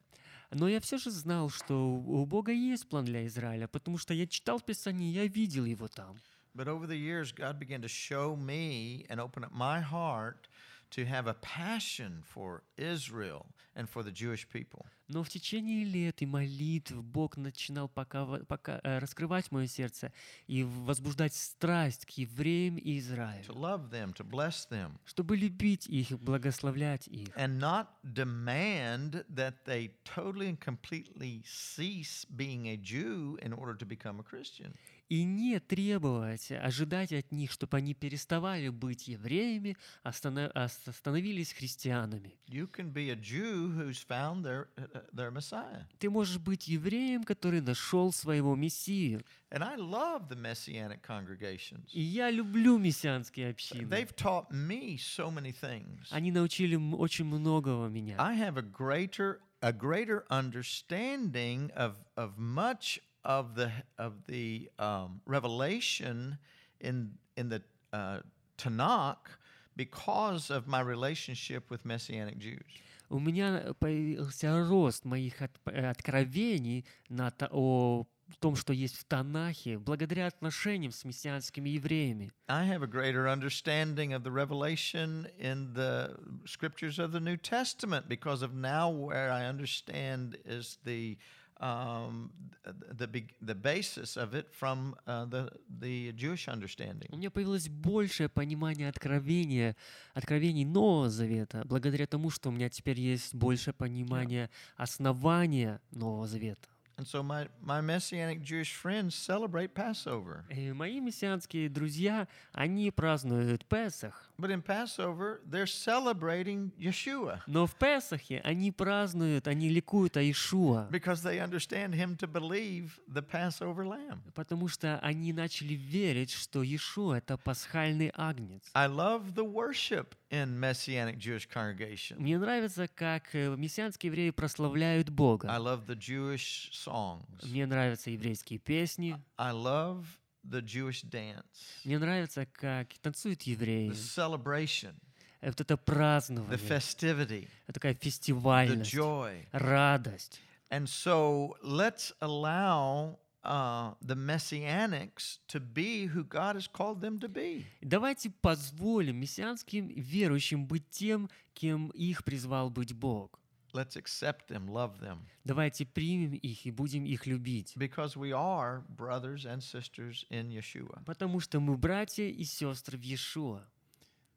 Speaker 3: Но я все же знал, что у Бога есть план для Израиля, потому что я читал Писание, я видел его там.
Speaker 4: But over the years, God began to show me and open up my heart to have a passion for Israel and for the Jewish people.
Speaker 3: Но в течение лет и молитв Бог начинал пока, пока, э, раскрывать мое сердце и возбуждать страсть к евреям и
Speaker 4: To
Speaker 3: Израилю,
Speaker 4: love them, to bless them,
Speaker 3: чтобы любить их, благословлять их.
Speaker 4: and not demand that they totally and completely cease being a Jew in order to become a Christian.
Speaker 3: И не требовать, ожидать от них, чтобы они переставали быть евреями, а а становились христианами.
Speaker 4: Their uh, their Messiah.
Speaker 3: Ты можешь быть евреем, который нашел своего Мессию.
Speaker 4: And I love the Messianic congregations.
Speaker 3: И я люблю мессианские общины.
Speaker 4: They've taught me so many things.
Speaker 3: Они научили очень многого меня.
Speaker 4: I have a greater a greater understanding of of much of the of the um, revelation in in the uh, Tanakh because of my relationship with Messianic Jews.
Speaker 3: У меня появился рост моих от- э, откровений на то- о том, что есть в Танахе, благодаря отношениям с мессианскими евреями.
Speaker 4: I have a greater understanding of the revelation in the scriptures of the New Testament because of now where I understand is the um, the the basis of it from uh, the the Jewish understanding.
Speaker 3: У меня появилось большее понимание откровения, откровений Нового Завета, благодаря тому, что у меня теперь есть большее понимание основания Нового Завета.
Speaker 4: And so my, my Messianic Jewish friends celebrate Passover.
Speaker 3: И мои мессианские друзья, они празднуют Песах.
Speaker 4: But in Passover, they're celebrating Yeshua
Speaker 3: Но в Песахе они празднуют, они ликуют о Ишуа,
Speaker 4: because they understand him to believe the Passover lamb.
Speaker 3: потому что они начали верить, что Иешуа — это пасхальный агнец.
Speaker 4: I love the worship in Messianic Jewish congregation.
Speaker 3: Мне нравится, как э, мессианские евреи прославляют Бога.
Speaker 4: I love the Jewish songs.
Speaker 3: Мне нравятся еврейские песни.
Speaker 4: I love the Jewish dance,
Speaker 3: Мне нравится, как танцуют евреи.
Speaker 4: the celebration,
Speaker 3: Вот это
Speaker 4: the
Speaker 3: празднование,
Speaker 4: festivity,
Speaker 3: это такая
Speaker 4: the
Speaker 3: фестивальность,
Speaker 4: joy.
Speaker 3: радость.
Speaker 4: And so let's allow the Messianics to be who God has called them to be.
Speaker 3: Давайте позволим мессианским верующим быть тем, кем их призвал быть Бог.
Speaker 4: Let's accept them, love them,
Speaker 3: Давайте примем их и будем их любить.
Speaker 4: because we are brothers and sisters in Yeshua.
Speaker 3: Потому что мы братья и сестры в Иешуа.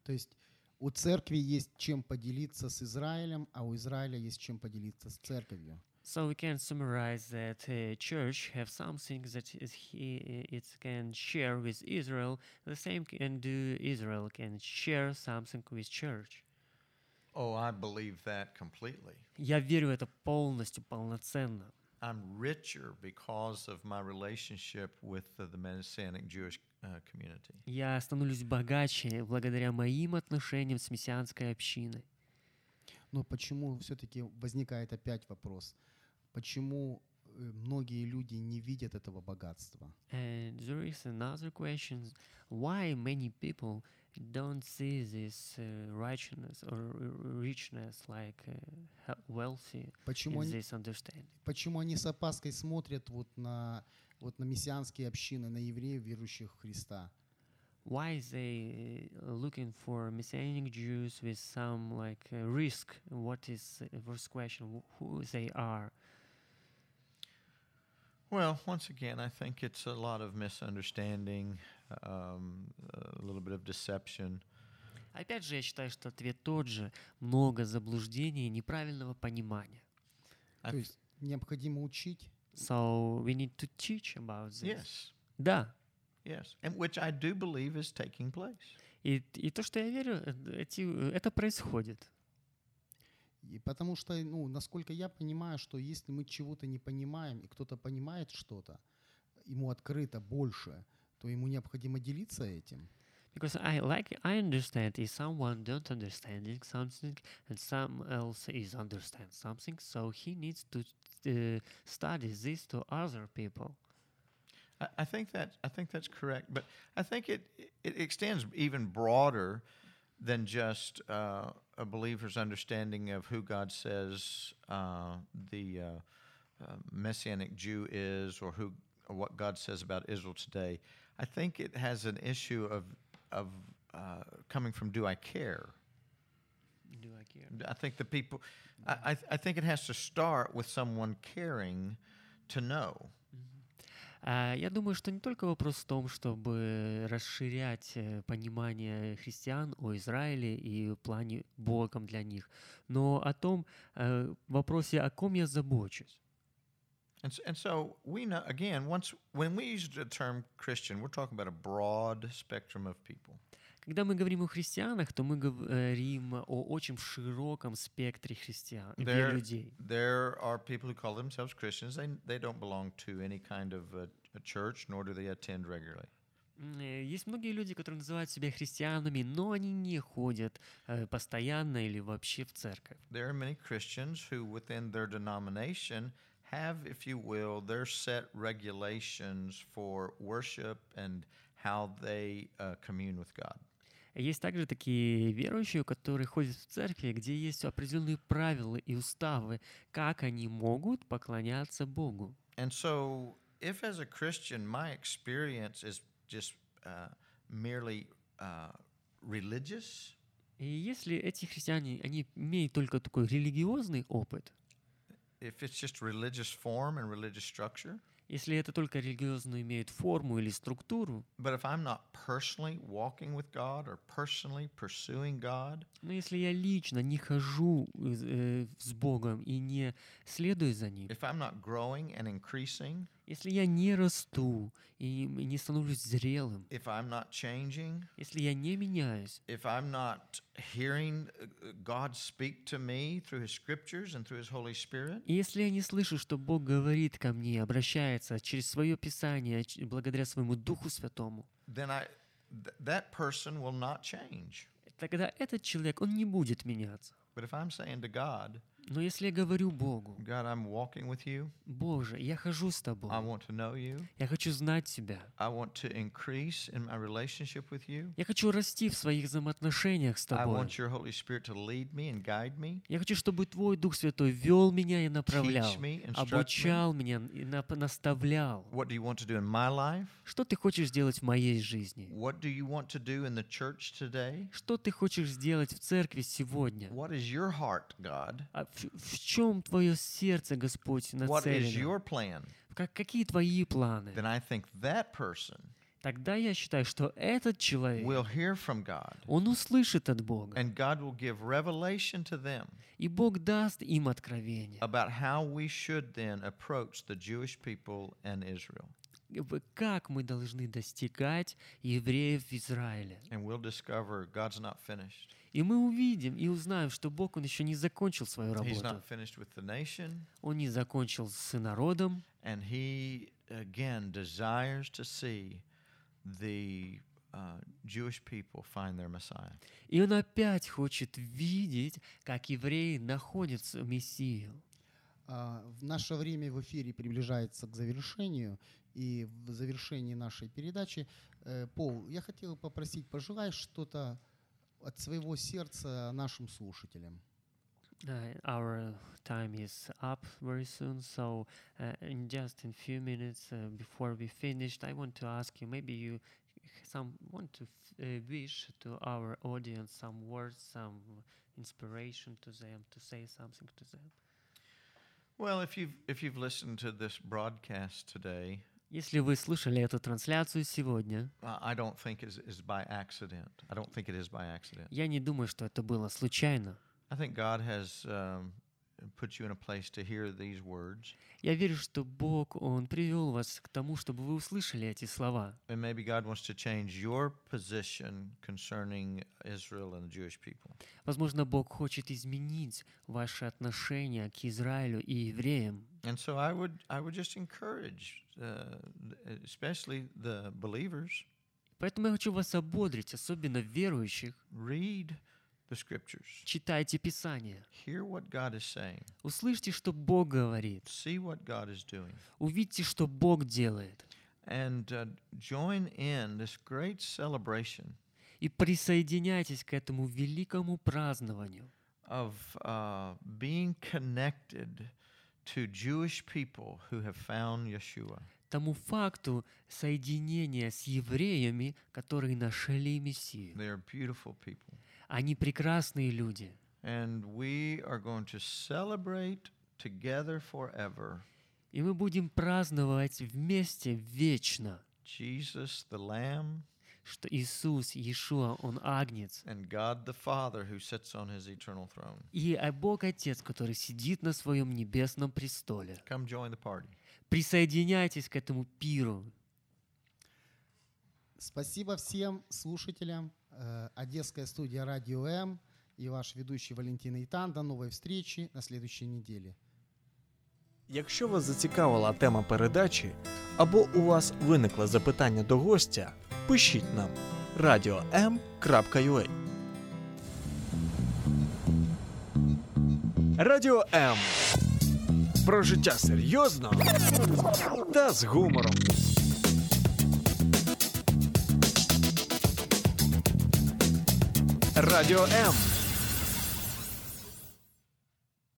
Speaker 2: То есть у церкви есть чем поделиться с Израилем, а у Израиля есть чем поделиться с церковью.
Speaker 3: So we can summarize that uh, church have something that is he, it can share with Israel. The same can do Israel can share something with church.
Speaker 4: Oh, I believe that completely.
Speaker 3: Я верю в это полностью, полноценно.
Speaker 4: I'm richer because of my relationship with the, the Messianic Jewish uh, community.
Speaker 3: Я становлюсь богаче благодаря моим отношениям с мессианской общиной.
Speaker 2: Но почему все-таки возникает опять вопрос? Почему э, многие люди не видят этого богатства?
Speaker 3: And there is another question: Why many people don't see this uh, righteousness or richness like uh, wealthy in
Speaker 2: Почему они,
Speaker 3: this understanding?
Speaker 2: почему они с опаской смотрят вот на, вот на мессианские общины, на евреев, верующих в Христа?
Speaker 3: Why they uh, looking for Messianic Jews with some like uh, risk? What is uh, first question? wh- Who they are?
Speaker 4: Well, once again, I think it's a lot of misunderstanding, um, a little bit of deception.
Speaker 3: Опять же, я считаю, что ответ тот же: много заблуждений и неправильного понимания.
Speaker 4: I
Speaker 2: То есть необходимо учить,
Speaker 3: So we need to teach about this.
Speaker 4: yes,
Speaker 3: Да.
Speaker 4: yes, and which I do believe is taking place.
Speaker 3: И, и то, что я верю, э, эти, э, это происходит.
Speaker 2: И потому что, ну, насколько я понимаю, что если мы чего-то не понимаем, и кто-то понимает что-то, ему открыто больше, то ему необходимо делиться этим.
Speaker 3: Because I like I understand if someone don't understanding something and some else is understand something, so he needs to uh, study this to other people.
Speaker 4: I, I think that I think that's correct, but I think it it extends even broader than just uh, a believer's understanding of who God says uh, the uh, uh, messianic Jew is, or who or what God says about Israel today. I think it has an issue of of uh, coming from do I care?
Speaker 3: Do I care?
Speaker 4: I think the people, I, I, I think it has to start with someone caring to know.
Speaker 3: А, Я думаю, что не только вопрос в том, чтобы расширять э, понимание христиан о Израиле и плане Богом для них, но о том э, вопросе, о ком я забочусь.
Speaker 4: And so, and so we know again once when we use the term Christian, we're talking about a broad spectrum of people.
Speaker 3: Когда мы говорим о христианах, то мы говорим о очень широком спектре христиан, э,
Speaker 4: There,
Speaker 3: людей.
Speaker 4: there are people who call themselves Christians. They they don't belong to any kind of a, a church, nor do they attend regularly.
Speaker 3: Э, Есть многие люди, которые называют себя христианами, но они не ходят э, постоянно или вообще в церковь.
Speaker 4: There are many Christians who, within their denomination, have, if you will, their set regulations for worship and how they uh, commune with God.
Speaker 3: Есть также такие верующие, которые ходят в церкви, где есть определенные правила и уставы, как они могут поклоняться Богу.
Speaker 4: And so, if as a Christian my experience is just uh, merely uh, religious,
Speaker 3: И если эти христиане, они имеют только такой религиозный опыт,
Speaker 4: if it's just religious form and religious structure,
Speaker 3: Если это только религиозно имеет форму или структуру,
Speaker 4: But if I'm not personally walking with God or personally pursuing God,
Speaker 3: но если я лично не хожу из- э, с Богом и не следую за Ним,
Speaker 4: if I'm not growing and increasing,
Speaker 3: если я не расту и не становлюсь зрелым,
Speaker 4: if I'm not changing,
Speaker 3: если я не меняюсь,
Speaker 4: if I'm not hearing uh, God speak to me through His scriptures and through His Holy Spirit,
Speaker 3: если я не слышу, что Бог говорит ко мне, обращается через свое Писание, благодаря своему Духу Святому,
Speaker 4: then I th- that person will not change.
Speaker 3: тогда этот человек, он не будет меняться.
Speaker 4: But if I'm saying to God,
Speaker 3: Но если я говорю Богу,
Speaker 4: God, I'm walking with you,
Speaker 3: Боже, я хожу с Тобой,
Speaker 4: I want to know you,
Speaker 3: я хочу знать Тебя,
Speaker 4: I want to increase in my relationship with you,
Speaker 3: я хочу расти в своих взаимоотношениях с
Speaker 4: I
Speaker 3: Тобой.
Speaker 4: want your Holy Spirit to lead me and guide me,
Speaker 3: Я хочу, чтобы Твой Дух Святой вел меня и направлял,
Speaker 4: teach me, instruct me.
Speaker 3: обучал меня и наставлял.
Speaker 4: What do you want to do in my life?
Speaker 3: Что Ты хочешь сделать в моей жизни?
Speaker 4: What do you want to do in the church today?
Speaker 3: Что Ты хочешь сделать в церкви сегодня?
Speaker 4: What is your heart, God?
Speaker 3: А в, в чем Твое сердце, Господь,
Speaker 4: What is
Speaker 3: нацелено?
Speaker 4: your plan?
Speaker 3: Как, какие Твои планы?
Speaker 4: Then I think that person
Speaker 3: Тогда я считаю, что этот человек,
Speaker 4: will hear from God,
Speaker 3: он услышит от Бога,
Speaker 4: and God will give revelation to them
Speaker 3: и Бог даст им откровение.
Speaker 4: about how we should then approach the Jewish people and Israel.
Speaker 3: Как мы должны достигать евреев в Израиле?
Speaker 4: And we'll discover God's not finished.
Speaker 3: И мы увидим и узнаем, что Бог, Он еще не закончил свою
Speaker 4: He's
Speaker 3: работу.
Speaker 4: not finished with the nation,
Speaker 3: Он не закончил с народом,
Speaker 4: and He again desires to see the uh, Jewish people find their Messiah.
Speaker 3: и Он опять хочет видеть, как евреи находят Мессию.
Speaker 2: А, В наше время в эфире приближается к завершению, и в завершении нашей передачи, э, Пол, я хотел попросить, пожелай что-то от своего сердца нашим слушателям.
Speaker 3: Uh, our time is up very soon, so uh, in just in few minutes uh, before we finished, I want to ask you. Maybe you some want to f- uh, wish to our audience some words, some inspiration to them, to say something to them.
Speaker 4: Well, if you've if you've listened to this broadcast today,
Speaker 3: Если вы слушали эту трансляцию сегодня,
Speaker 4: uh,
Speaker 3: я не думаю, что это было случайно.
Speaker 4: I think God has um, put you in a place to hear these words,
Speaker 3: Я верю, что Бог, Он привел вас к тому, чтобы вы услышали эти слова.
Speaker 4: and maybe God wants to change your position concerning Israel and the Jewish people.
Speaker 3: Возможно, Бог хочет изменить ваше отношение к Израилю и евреям.
Speaker 4: And so I would I would just encourage, uh, th- especially the believers,
Speaker 3: Поэтому я хочу вас ободрить, особенно верующих.
Speaker 4: read the scriptures,
Speaker 3: Читайте Писание.
Speaker 4: hear what God is saying,
Speaker 3: Услышьте, что Бог говорит.
Speaker 4: see what God is doing,
Speaker 3: Увидьте, что Бог делает.
Speaker 4: and uh, join in this great celebration
Speaker 3: И присоединяйтесь к этому великому празднованию.
Speaker 4: of uh, being connected to Jewish people who have found Yeshua.
Speaker 3: Тому факту соединения с евреями, которые нашли Мессию. Они прекрасные люди.
Speaker 4: And we are going to celebrate together forever
Speaker 3: И мы будем праздновать вместе вечно,
Speaker 4: Jesus the Lamb
Speaker 3: что Иисус, Иешуа, Он агнец.
Speaker 4: and God the Father who sits on his eternal throne.
Speaker 3: И Бог Отец, который сидит на своем небесном престоле.
Speaker 4: Come join the party.
Speaker 3: Присоединяйтесь к этому пиру.
Speaker 2: Спасибо всем слушателям. Э, Одесская студия «Радио М» и ваш ведущий Валентин Итан. До новой встречи на следующей неделе.
Speaker 1: Якщо вас зацікавила тема передачі, або у вас виникло запитання до гостя, пишіть нам radio.m.ua Радіо М. Про життя серйозно та з гумором. Радіо М.